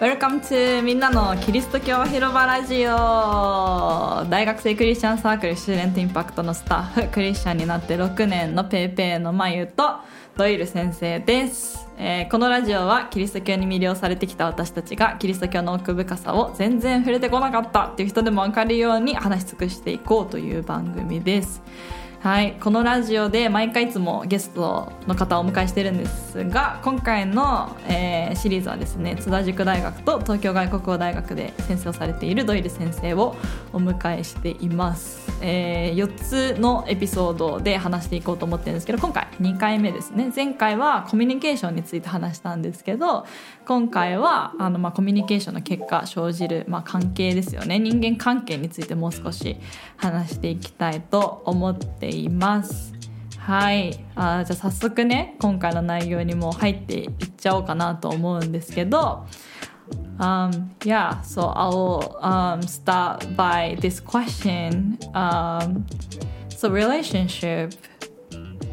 Welcome to みんなのキリスト教広場ラジオ。大学生クリスチャンサークルスチューデントインパクトのスタッフクリスチャンになって6年のペーペーのまゆとドイル先生です、えーこのラジオはキリスト教に魅了されてきた私たちがキリスト教の奥深さを全然触れてこなかったっていう人でも分かるように話し尽くしていこうという番組です。はい、このラジオで毎回いつもゲストの方をお迎えしてるんですが今回の、えーシリーズはですね津田塾大学と東京外国語大学で先生をされているドイル先生をお迎えしています、えー4つのエピソードで話していこうと思ってるんですけど今回2回目ですね。前回はコミュニケーションについて話したんですけど今回はあの、まあ、コミュニケーションの結果生じる、まあ、関係ですよね。人間関係についてもう少し話していきたいと思っています。はい。あじゃあ早速ね今回の内容にも入っていっちゃおうかなと思うんですけど Um, yeah, so I'll um, start by this question. Um, so relationship,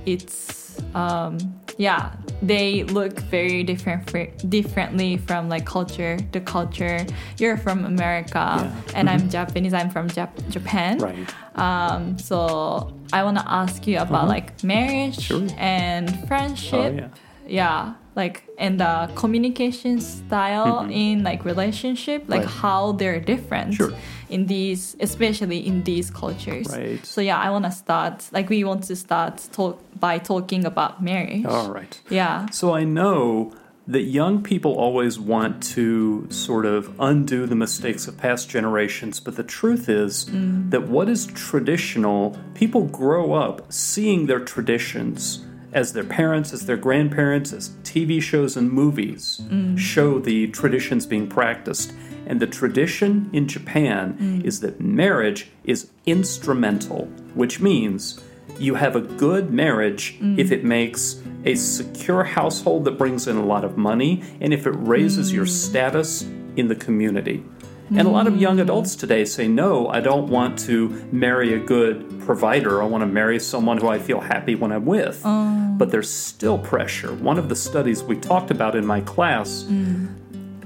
it's um, yeah, they look very different differently from like culture to culture. You're from America, Yeah. and I'm Japanese. I'm from Jap- Japan. Right. Um, so I want to ask you about like marriage Sure. and friendship. Oh, yeah. yeah, like and the communication style mm-hmm. in like relationship, like Right. how they're different Sure. in these, especially in these cultures. Right. So yeah, I want to start like we want to start talk by talking about marriage. All right. Yeah. So I know that young people always want to sort of undo the mistakes of past generations, but the truth is mm. that what is traditional, people grow up seeing their traditions as their parents, as their grandparents, as TV shows and movies mm. show the traditions being practiced. And the tradition in Japan mm. is that marriage is instrumental, which means you have a good marriage mm. if it makes a secure household that brings in a lot of money and if it raises your status in the community. And a lot of young hmm. adults today say, No, I don't want to marry a good provider. I want to marry someone who I feel happy when I'm with. Oh. But there's still pressure. One of the studies we talked about in my class hmm.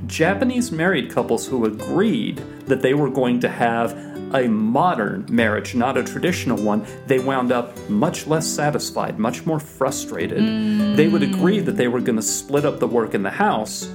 Japanese married couples who agreed that they were going to have a modern marriage, not a traditional one, they wound up much less satisfied, much more frustrated. They would hmm. agree that they were going to split up the work in the house,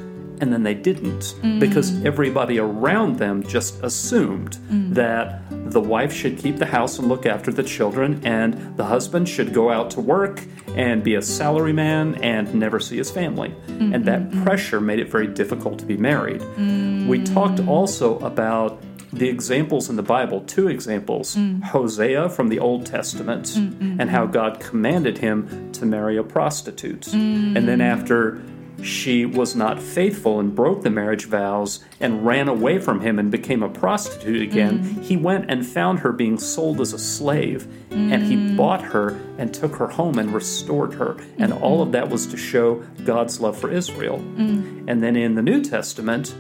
and then they didn't because mm. everybody around them just assumed mm. that the wife should keep the house and look after the children, and the husband should go out to work and be a salaryman and never see his family. And that mm-hmm. pressure made it very difficult to be married. Mm. We talked also about the examples in the Bible, two examples Hosea from the Old Testament, and how God commanded him to marry a prostitute. And then after she was not faithful and broke the marriage vows and ran away from him and became a prostitute again, mm. he went and found her being sold as a slave. And he mm. bought her and took her home and restored her. And mm. all of that was to show God's love for Israel. And then in the New Testament,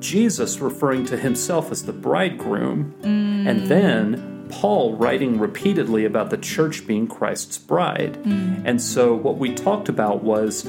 Jesus referring to himself as the bridegroom, and then Paul writing repeatedly about the church being Christ's bride. And so, what we talked about was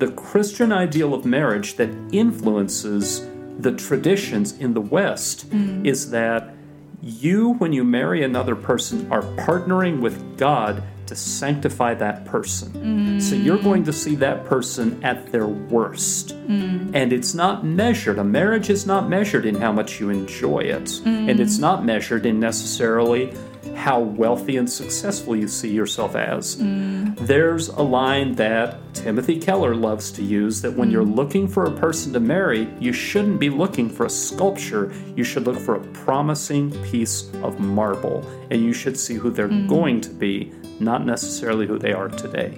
the Christian ideal of marriage that influences the traditions in the West mm. is that you, when you marry another person, are partnering with God to sanctify that person. So you're mm. going to see that person at their worst. Mm. And it's not measured. A marriage is not measured in how much you enjoy it. And it's not measured in necessarily how wealthy and successful you see yourself as. There's a line that Timothy Keller loves to use that when you're looking for a person to marry, you shouldn't be looking for a sculpture. You should look for a promising piece of marble. And you should see who they're going to be, not necessarily who they are today.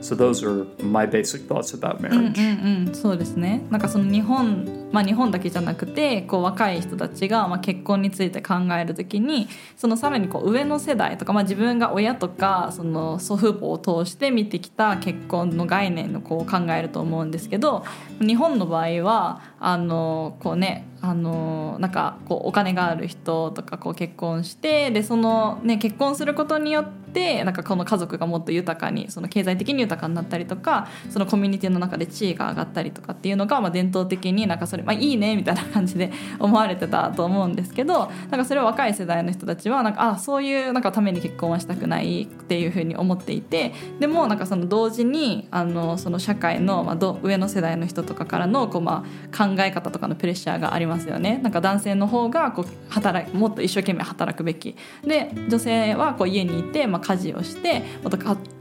So, those are my basic thoughts about marriage. うん、そうですねなんかその日本まあ日本だけじゃなくてこう若い人たちがまあ結婚について考えるときにそのさらにこう上 上の世代とか、まあ、自分が親とかその祖父母を通して見てきた結婚の概念のこう考えると思うんですけど日本の場合はあのこうねあのなんかこうお金がある人とかこう結婚してでその、ね、結婚することによってなんかこの家族がもっと豊かにその経済的に豊かになったりとかそのコミュニティの中で地位が上がったりとかっていうのが、まあ、伝統的になんかそれ、まあ、いいねみたいな感じで 思われてたと思うんですけどなんかそれを若い世代の人たちはなんかあそういうなんかために結婚はしたくないっていうふうに思っていてでもなんかその同時にあのその社会の、まあ、ど上の世代の人とかからのこう、まあ、考え方とかのプレッシャーがありますよね。なんか男性の方がこう働もっと一生懸命働くべきで女性はこう家にいて、まあ、家事をしてもっと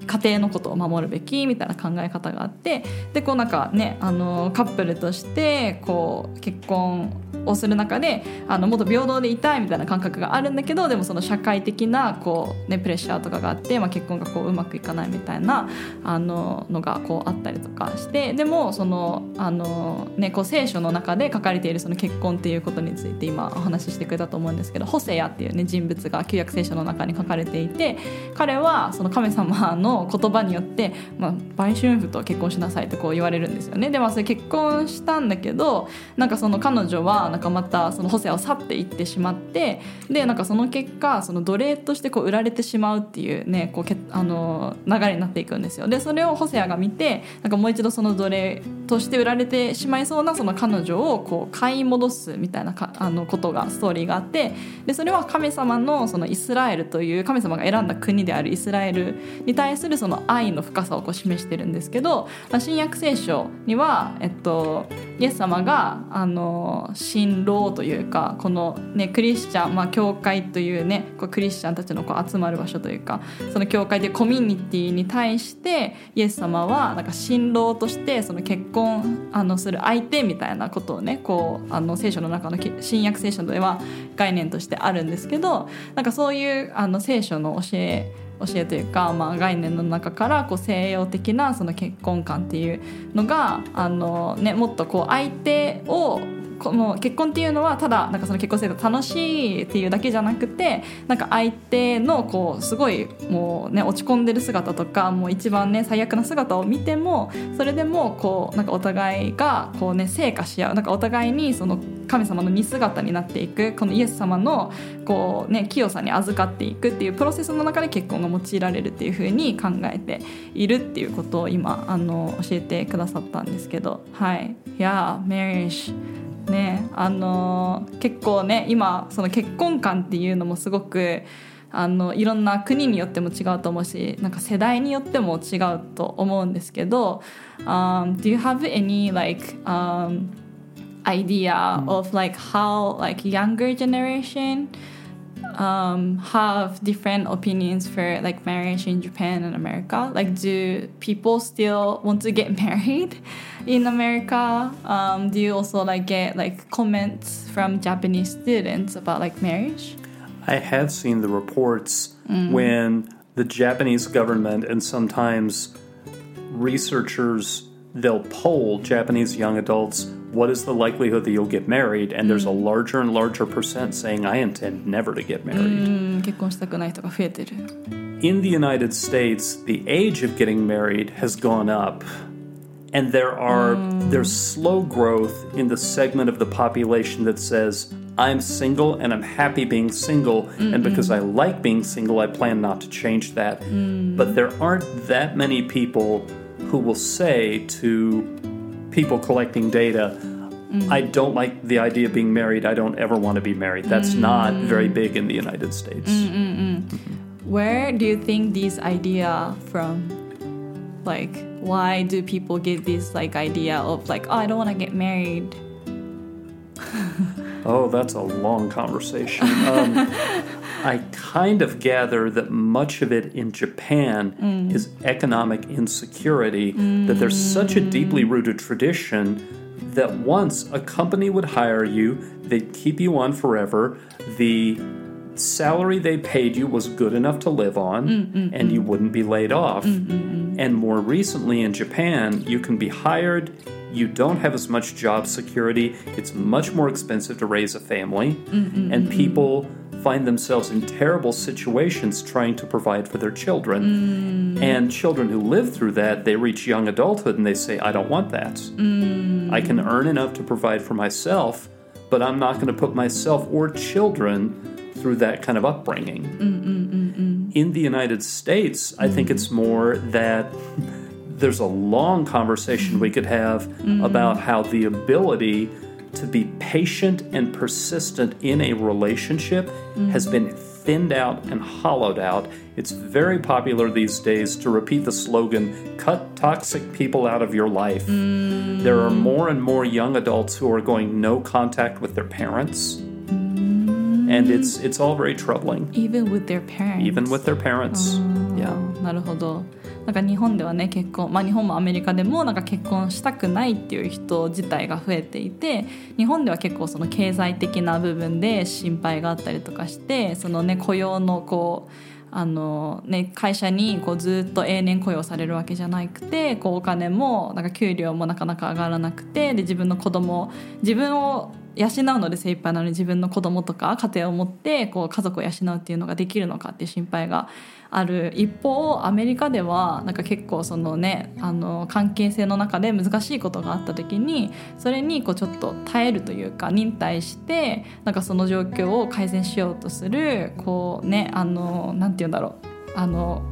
家庭のことを守るべきみたいな考え方があってでこうなんかねあのカップルとしてこう結婚をする中であのもっと平等でいたいみたいな感覚があるんだけどでもその社会的なこう、ね、プレッシャーとかがあって、まあ、結婚がこううまくいかないみたいなあののがこうあったりとかしてでもそのあの、ね、こう聖書の中で書かれているその結婚っていうことについて今お話ししてくれたと思うんですけどホセヤっていう、ね、人物が旧約聖書の中に書かれていて彼はその神様の言葉によって、まあ、売春婦と結婚しなさいってこう言われるんですよね。でまあ、それ結婚したんだけどなんかその彼女はなんかまたそのホセアを去っていってしまってでなんかその結果その奴隷としてこう売られてしまうっていうねこうけあの流れになっていくんですよでそれをホセアが見てなんかもう一度その奴隷として売られてしまいそうなその彼女をこう買い戻すみたいなかあのことがストーリーがあってでそれは神様のそのイスラエルという神様が選んだ国であるイスラエルに対するその愛の深さをこう示してるんですけどま新約聖書には、えっと、イエス様があの新郎というかこの、ね、クリスチャン、まあ、教会というねこうクリスチャンたちのこう集まる場所というかその教会でコミュニティに対してイエス様はなんか新郎としてその結婚あのする相手みたいなことをねこうあの聖書の中の新約聖書では概念としてあるんですけどなんかそういうあの聖書の教え教えというか、まあ、概念の中からこう西洋的なその結婚観っていうのがあの、ね、もっとこう相手をこの結婚っていうのはただなんかその結婚生活楽しいっていうだけじゃなくてなんか相手のこうすごいもうね落ち込んでる姿とかもう一番ね最悪な姿を見てもそれでもこうなんかお互いがこうね成果し合うなんかお互いにその神様の似姿になっていくこのイエス様のこうね清さに預かっていくっていうプロセスの中で結婚が用いられるっていうふうに考えているっていうことを今あの教えてくださったんですけどはい。Yeah, marriage ねあの結構ね今その結婚観っていうのもすごくあのいろんな国によっても違うと思うしなんか世代によっても違うと思うんですけど、um, Do you have any like、um, idea of like how like younger generation um, have different opinions for like marriage in Japan and America. Like, do people still want to get married in America? Um, do you also like get like comments from Japanese students about like marriage? I have seen the reports mm. when the Japanese government and sometimes researchers they'll poll Japanese young adults what is the likelihood that you'll get married? And there's a mm. larger and larger percent saying, I intend never to get married. Mm, In the United States, the age of getting married has gone up. And there are mm. there's slow growth in the segment of the population that says, I'm single and I'm happy being single, and because I like being single, I plan not to change that. But there aren't that many people who will say to people collecting data. Mm. I don't like the idea of being married. I don't ever want to be married. That's mm. not very big in the United States. Mm-hmm. Where do you think this idea from? Like, why do people get this like idea of like, oh, I don't want to get married? oh, that's a long conversation. Um, I kind of gather that much of it in Japan mm. is economic insecurity, mm. that there's such a deeply rooted tradition that once a company would hire you, they'd keep you on forever. The salary they paid you was good enough to live on, mm, mm and you mm. wouldn't be laid off. Mm, and more recently in Japan, you can be hired. You don't have as much job security. It's much more expensive to raise a family. And people find themselves in terrible situations trying to provide for their children. Mm. And children who live through that, they reach young adulthood and they say, I don't want that. Mm. I can earn enough to provide for myself, but I'm not going to put myself or children through that kind of upbringing. Mm, In the United States, I think it's more that there's a long conversation we could have about how the ability to be patient and persistent in a relationship has been thinned out and hollowed out. It's very popular these days to repeat the slogan cut toxic people out of your life. There are more and more young adults who are going no contact with their parents. And it's it's all very troubling. even with their parents Even with their parents. Yeah. なるほど なんか日本ではね結婚まあ日本もアメリカでもなんか結婚したくないっていう人自体が増えていて日本では結構その経済的な部分で心配があったりとかしてそのね雇用のこうあのね、会社にこうずっと永年雇用されるわけじゃなくてこうお金もなんか給料もなかなか上がらなくてで自分の子供自分を養うので精一杯なのに自分の子供とか家庭を持ってこう家族を養うっていうのができるのかっていう心配がある。一方アメリカではなんか結構そのねあの関係性の中で難しいことがあった時にそれにこうちょっと耐えるというか忍耐してなんかその状況を改善しようとするこうねあのなて言うんだろう。あの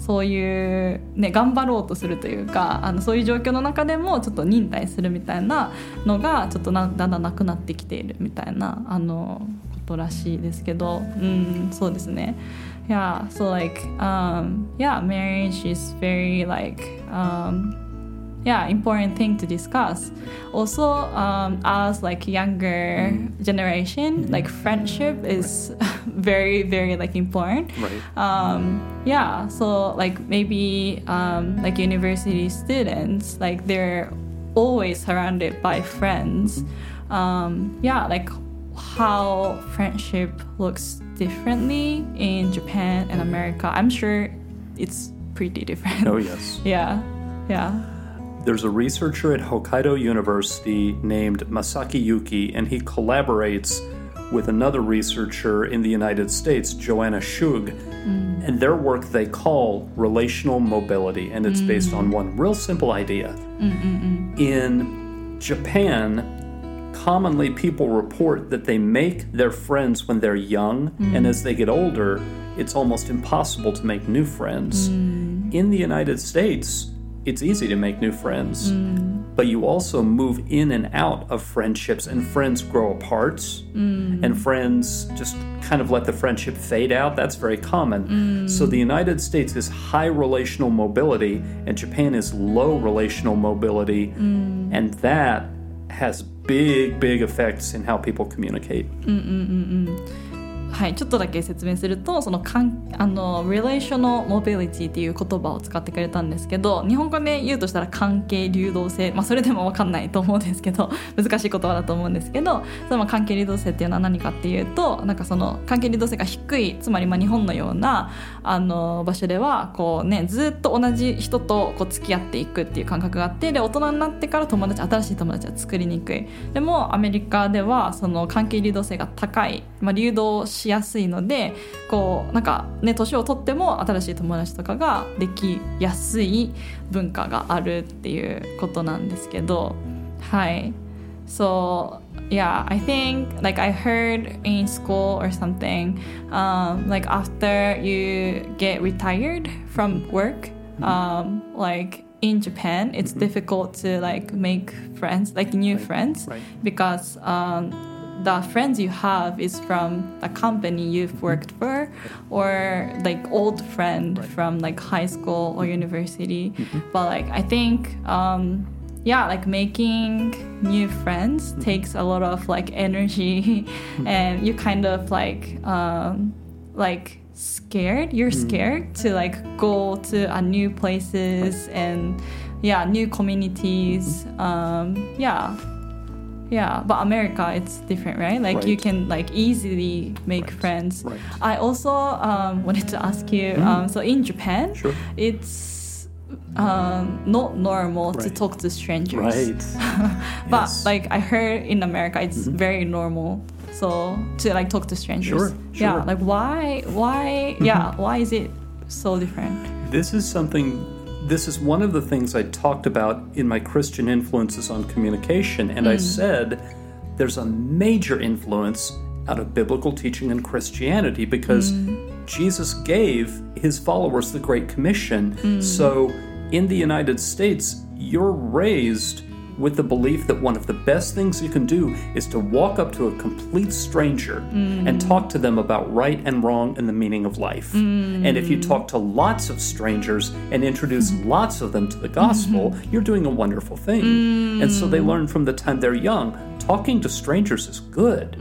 そういう、ね、頑張ろうとするというかあのそういう状況の中でもちょっと忍耐するみたいなのがちょっとだんだんなくなってきているみたいなあのことらしいですけど、うん、そうですね。Yeah, so like, um, yeah, marriage is very like, um, yeah, important thing to discuss. Also, um, as like younger generation, like friendship is very, very like important Right. um, yeah so like maybe um, like university students like they're always surrounded by friends um, yeah like how friendship looks differently in japan and america i'm sure it's pretty different Oh, yes. yeah yeah There's a researcher at Hokkaido University named Masaki Yuki, and he collaborates with another researcher in the United States, Joanna Schug. Mm. And their work they call relational mobility, and it's based on mm. one real simple idea. Mm, in Japan, commonly people report that they make their friends when they're young, and as they get older, it's almost impossible to make new friends. In the United States, it's easy to make new friends, mm. but you also move in and out of friendships, and friends grow apart, mm. and friends just kind of let the friendship fade out. That's very common. Mm. So the United States is high relational mobility, and Japan is low relational mobility, and that has big, big effects in how people communicate. はい、ちょっとだけ説明するとそのかんあの relational mobility っていう言葉を使ってくれたんですけど日本語で言うとしたら関係流動性、まあ、それでも分かんないと思うんですけど 難しい言葉だと思うんですけどその関係流動性っていうのは何かっていうとなんかその関係流動性が低いつまりまあ日本のようなあの場所ではこう、ね、ずっと同じ人とこう付き合っていくっていう感覚があってで大人になってから友達新しい友達は作りにくい。でもアメリカではその関係流動性が高い、まあ、流動しやすいのでこうなんかね年を取っても新しい友達とかができやすい文化があるっていうことなんですけどはい。So yeah, I think like I heard in school or something, um, like after you get retired from work, um, like in Japan, it's difficult to like make friends, like new friends, because um, the friends you have is from the company you've worked for, or like old friend from like high school or university. But like I think. Um, yeah like making new friends takes a lot of like energy and you kind of like um like scared. You're scared to like go to a new places and yeah new communities. Um yeah yeah but america it's different right like you can like easily make Right. friends Right. i also um, wanted to ask you um, so in japan Sure. it's um, not normal to talk to strangers. Right. But Yes. like I heard in America, it's very normal. So to like talk to strangers. Sure, sure. Yeah. Like why? Why? Yeah. Why is it so different? This is something, this is one of the things I talked about in my Christian influences on communication. And I mm. said there's a major influence out of biblical teaching and Christianity because mm. Jesus gave his followers the Great Commission. Mm. So in the United States, you're raised with the belief that one of the best things you can do is to walk up to a complete stranger and mm. talk to them about right and wrong and the meaning of life. Mm. And if you talk to lots of strangers and introduce mm-hmm. lots of them to the gospel, mm-hmm. you're doing a wonderful thing. And so they mm. learn from the time they're young talking to strangers is good.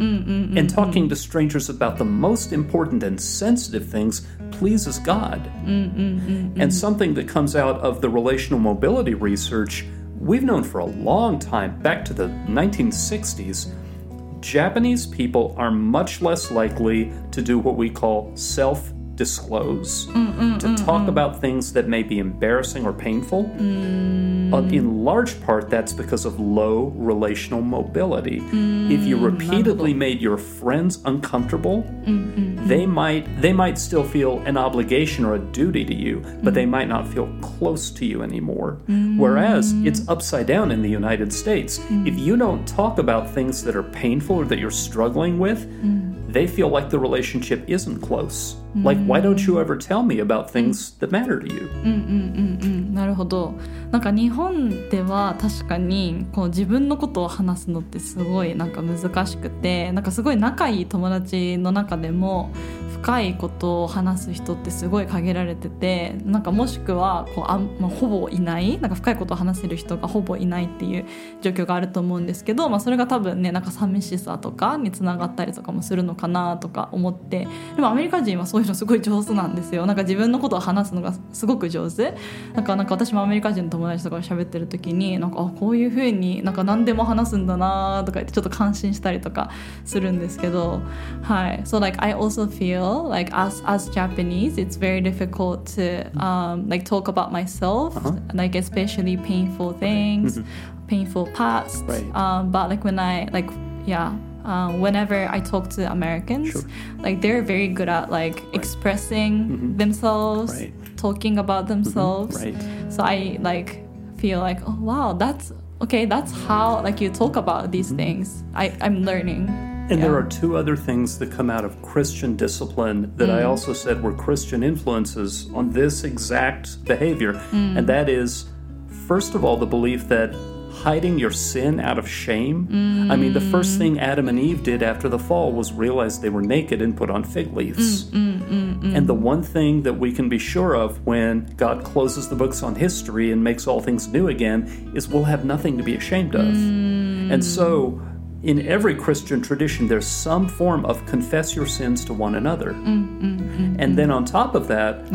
and talking to strangers about the most important and sensitive things pleases God. And something that comes out of the relational mobility research we've known for a long time, back to the 1960s, Japanese people are much less likely to do what we call self disclose, mm, mm, mm, to talk about things that may be embarrassing or painful. Uh, in large part, that's because of low relational mobility. If you repeatedly made your friends uncomfortable, they might they might still feel an obligation or a duty to you, but they might not feel close to you anymore. Whereas it's upside down in the United States. If you don't talk about things that are painful or that you're struggling with, they feel like the relationship isn't close. Like, why don't you ever tell me about things that matter to you? うんなるほどなんか日本では確かにこう自分のことを話すのってすごいなんか難しくてなんかすごい仲いい友達の中でも深いことを話す人ってすごい限られててなんかもしくはこうあん、まあ、ほぼいないなんか深いことを話せる人がほぼいないっていう状況があると思うんですけど、まあ、それが多分ねなんか寂しさとかにつながったりとかもするのかなとか思ってでもアメリカ人はそういうのすごい上手なんですよなんか自分のことを話すのがすごく上手なんかなんか私もアメリカ人の友達とかと喋ってる時になんかあこういう風になんか何でも話すんだなとか言ってちょっと感心したりとかするんですけどはい So like I also feel like as as Japanese it's very difficult to um, like talk about myself like especially painful things painful past um, but like when I like yeah um, whenever I talk to Americans, Sure. like they're very good at like expressing mm-hmm. themselves, Right. talking about mm-hmm. themselves. Right. So I like feel like, oh wow, that's okay. That's how like you talk about these mm-hmm. things. I I'm learning. And there are two other things that come out of Christian discipline that I mm. also said were Christian influences on this exact behavior. Mm. And that is, first of all, the belief that hiding your sin out of shame. I mean, the first thing Adam and Eve did after the fall was realize they were naked and put on fig leaves. Mm, mm, mm, and the one thing that we can be sure of when God closes the books on history and makes all things new again is we'll have nothing to be ashamed of. And so, in every Christian tradition, there's some form of confess your sins to one another. Mm, mm, mm, mm. and then on top of that,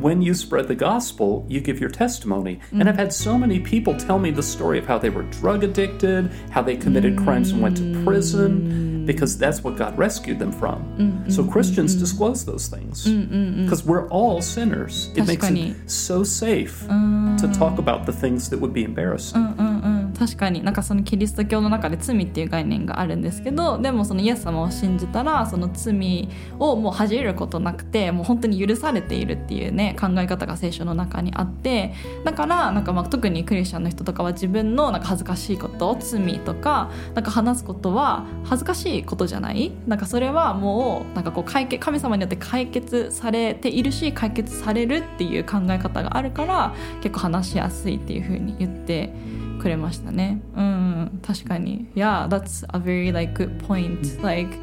when you spread the gospel, you give your testimony. And mm. I've had so many people tell me the story of how they were drug addicted, how they committed crimes and went to prison, mm. because that's what God rescued them from. So Christians disclose those things because we're all sinners. It makes it so safe uh. to talk about the things that would be embarrassing. Uh, uh, 確かになんかそのキリスト教の中で罪っていう概念があるんですけどでもそのイエス様を信じたらその罪をもう恥じることなくてもう本当に許されているっていうね考え方が聖書の中にあってだからなんかまあ特にクリスチャンの人とかは自分のなんか恥ずかしいこと罪とかなんか話すことは恥ずかしいことじゃない？なんかそれはもうなんかこう解決神様によって解決されているし解決されるっていう考え方があるから結構話しやすいっていうふうに言ってくれましたね。うん、確かに。Yeah, that's a very like good point. Like,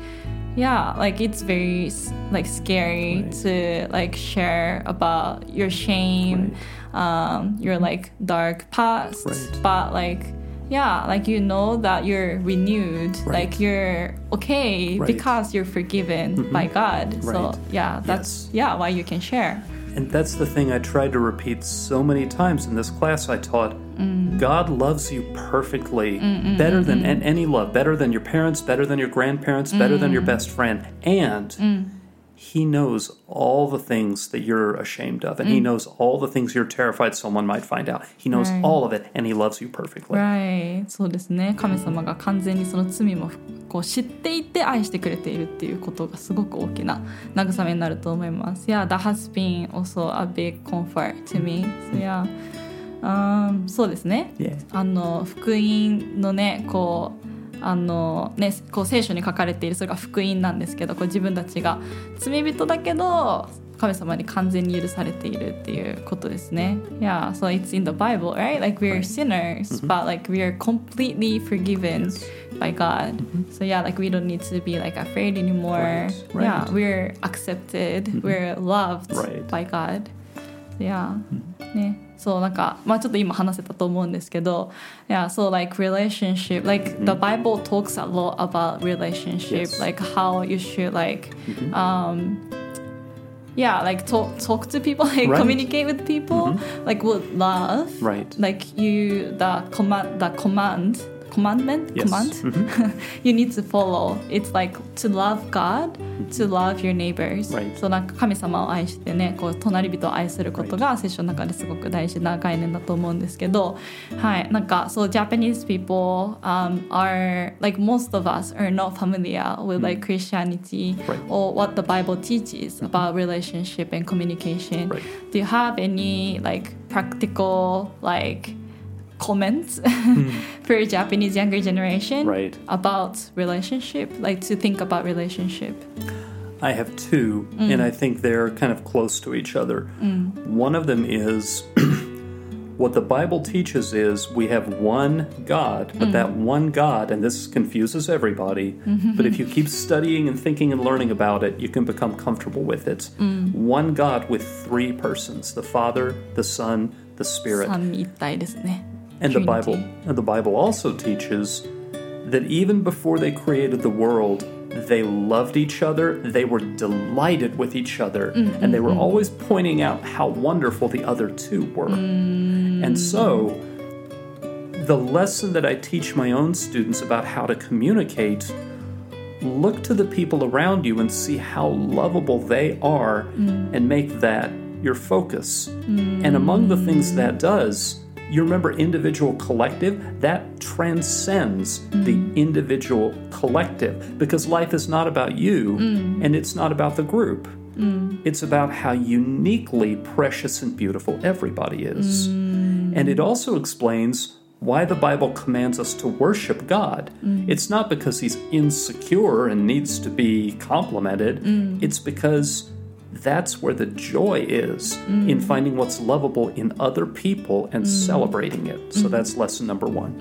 yeah, like it's very like scary to like share about your shame, um, your like dark past, Right. but like. Yeah, like you know that you're renewed, Right. like you're okay Right. because you're forgiven by God. So Right. yeah, that's yeah why you can share. And that's the thing I tried to repeat so many times in this class I taught. God loves you perfectly, better than an- any love, better than your parents, better than your grandparents, better than your best friend. And He knows all the things that you're ashamed of, and He knows all the things you're terrified someone might find out. He knows Right. all of it, and He loves you perfectly. Right. そうですね神様が完全にその罪もこう知っていて愛してくれているっていうことがすごく大きな慰めになると思います。Yeah, that has been also a big comfort to me. So yeah. Um, そうですね。Yeah. あの福音のねこうあの、ね、こう聖書に書かれているそれが福音なんですけどこう自分たちが罪人だけど神様に完全に許されているっていうことですね。Yeah, so it's in the Bible, right? Like we're sinners, but like we are completely forgiven by God. So yeah, like we don't need to be like afraid anymore. Yeah, we're accepted, we're loved by God. Yeah. ね。So like, well, yeah, so like relationship, like the Bible talks a lot about relationship, yes. like how you should like, mm-hmm. um, yeah, like talk talk to people, like right. communicate with people, mm-hmm. like with love, right? Like you the command the command commandment Yes. command you need to follow it's like to love God to love your neighbors、 Right. そうなんか神様を愛してねこう隣人を愛することが聖書の中ですごく大事な概念だと思うんですけどはいなんかそう Japanese people、um, are like most of us are not familiar with like Christianity Right. or what the Bible teaches about relationship and communication Right. do you have any like practical like comments for Japanese younger generation Right. about relationship like to think about relationship I have two, and I think they're kind of close to each other. One of them is what the Bible teaches is we have one God, but that one God, and this confuses everybody, but if you keep studying and thinking and learning about it, you can become comfortable with it. One God with three persons the Father, the Son, the Spirit. 三位一体ですね And the Bible and the Bible also teaches that even before they created the world, they loved each other, they were delighted with each other, mm, and they mm, were mm. always pointing out how wonderful the other two were. And so the lesson that I teach my own students about how to communicate look to the people around you and see how lovable they are and make that your focus. And among the things that does, you remember individual collective, that transcends the individual collective because life is not about you mm. and it's not about the group. Mm. It's about how uniquely precious and beautiful everybody is. Mm. And it also explains why the Bible commands us to worship God. It's not because he's insecure and needs to be complimented, it's because that's where the joy is in finding what's lovable in other people and celebrating it. So that's lesson number one.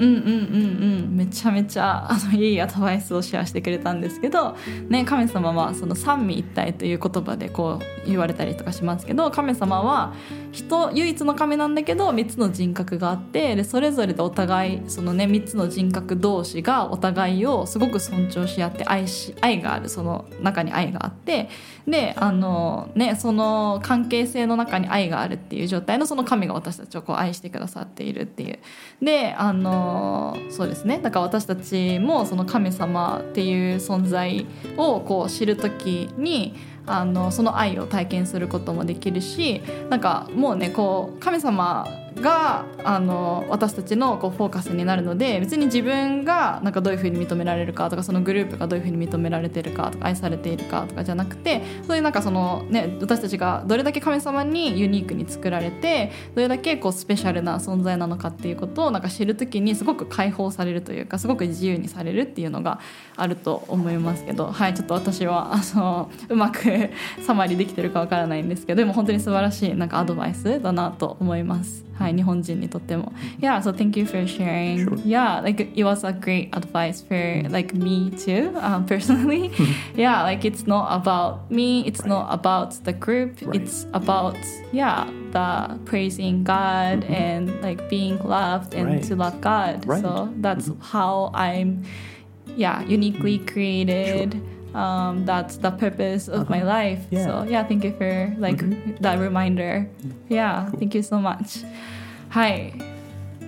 めちゃめちゃあのいいアドバイスをシェアしてくれたんですけど、ね、神様はその三位一体という言葉でこう言われたりとかしますけど神様は人唯一の神なんだけど3つの人格があってでそれぞれでお互いその、ね、3つの人格同士がお互いをすごく尊重し合って愛し愛があるその中に愛があってであの、ね、その関係性の中に愛があるっていう状態のその神が私たちをこう愛してくださっているっていう。であのそうですねだから私たちもその神様っていう存在をこう知る時にあのその愛を体験することもできるしなんかもうねこう神様があの私たちのこうフォーカスになるので別に自分がなんかどういうふうに認められるかとかそのグループがどういうふうに認められてるかとか愛されているかとかじゃなくてそういうなんかその、ね、私たちがどれだけ神様にユニークに作られてどれだけこうスペシャルな存在なのかっていうことをなんか知る時にすごく解放されるというかすごく自由にされるっていうのがあると思いますけどはいちょっと私はあのうまく サマリーできてるかわからないんですけどでも本当に素晴らしいなんかアドバイスだなと思います。はい、日本人にとっても。Yeah, so thank you for sharing. Sure. Yeah, like it was a great advice for like me too, um, personally. yeah, like it's not about me, it's not about the group, Right. it's about yeah, the praising God and like being loved and Right. to love God. Right. So that's how I'm yeah, uniquely created. Um, that's the purpose of my uh-huh. life. Yeah. So yeah, thank you for like mm-hmm. that reminder. Yeah, thank you so much. Hi.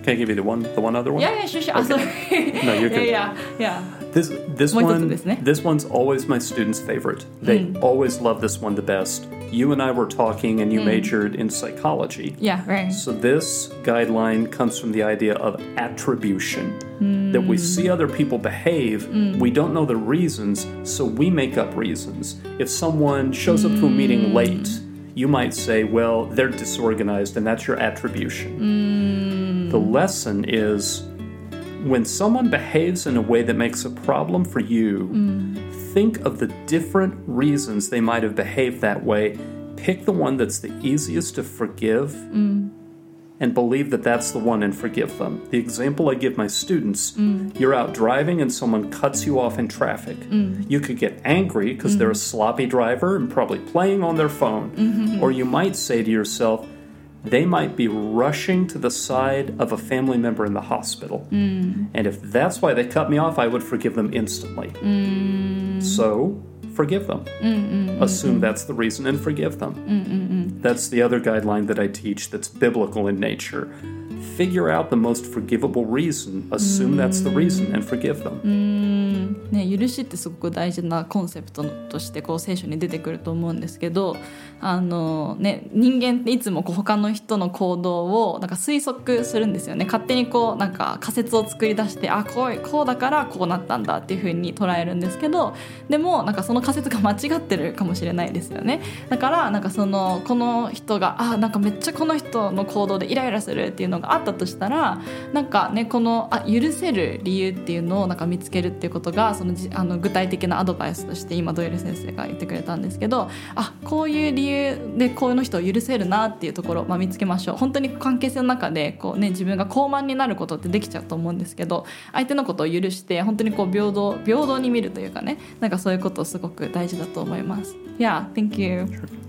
Can I give you the one the one other one? Yeah, yeah, sure, sure. Okay. sorry. No, you're good. yeah, yeah, This this one tonto desu ne. this one's always my students' favorite. They hmm. always love this one the best. You and I were talking and you mm-hmm. majored in psychology. yeah. Right. So this guideline comes from the idea of attribution. That we mm. see other people behave, mm. we don't know the reasons, so we make up reasons. If someone shows up to a meeting mm. late, you might say, well, they're disorganized, and that's your attribution. The lesson is when someone behaves in a way that makes a problem for you, think of the different reasons they might have behaved that way. Pick the one that's the easiest to forgive mm. and believe that that's the one and forgive them. The example I give my students mm. you're out driving and someone cuts you off in traffic. Mm. You could get angry because they're a sloppy driver and probably playing on their phone. Mm-hmm. Or you might say to yourself, they might be rushing to the side of a family member in the hospital. And if that's why they cut me off, I would forgive them instantly. Mm. So, forgive them. Mm, mm, assume that's the reason and forgive them. That's the other guideline that I teach that's biblical in nature. Figure out the most forgivable reason, assume that's the reason, and forgive them. ね、許しってすごく大事なコンセプトとしてこう聖書に出てくると思うんですけどあの、ね、人間っていつもこう他の人の行動をなんか推測するんですよね。勝手にこうなんか仮説を作り出してあこうこうだからこうなったんだっていうふうに捉えるんですけどでもなんかその仮説が間違ってるかもしれないですよね。だからなんかそのこの人があなんかめっちゃこの人の行動でイライラするっていうのがあったとしたらなんかねこのあ許せる理由っていうのをなんか見つけるっていうことがそのじあの具体的なアドバイスとして今ドイル先生が言ってくれたんですけどあこういう理由でこの人を許せるなっていうところを、まあ、見つけましょう本当に関係性の中でこう、ね、自分が高慢になることってできちゃうと思うんですけど相手のことを許して本当にこう平等平等に見るというかねなんかそういうことすごく大事だと思います。Yeah, thank you.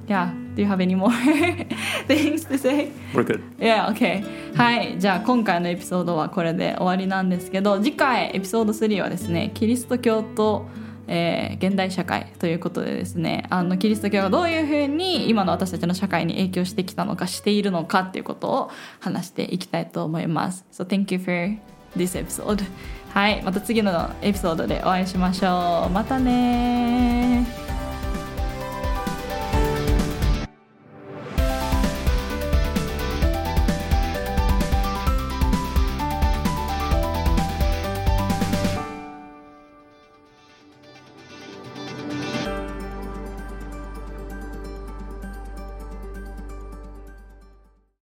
Yeah, do you have any more things to say? We're good. Yeah, okay. はい、じゃあ今回のエピソードはこれで終わりなんですけど次回エピソード3はですねキリスト教と、えー現代社会ということでですねあのキリスト教がどういうふうに今の私たちの社会に影響してきたのかしているのかっていうことを話していきたいと思います。So thank you for this episode. はい、また次のエピソードでお会いしましょう。またね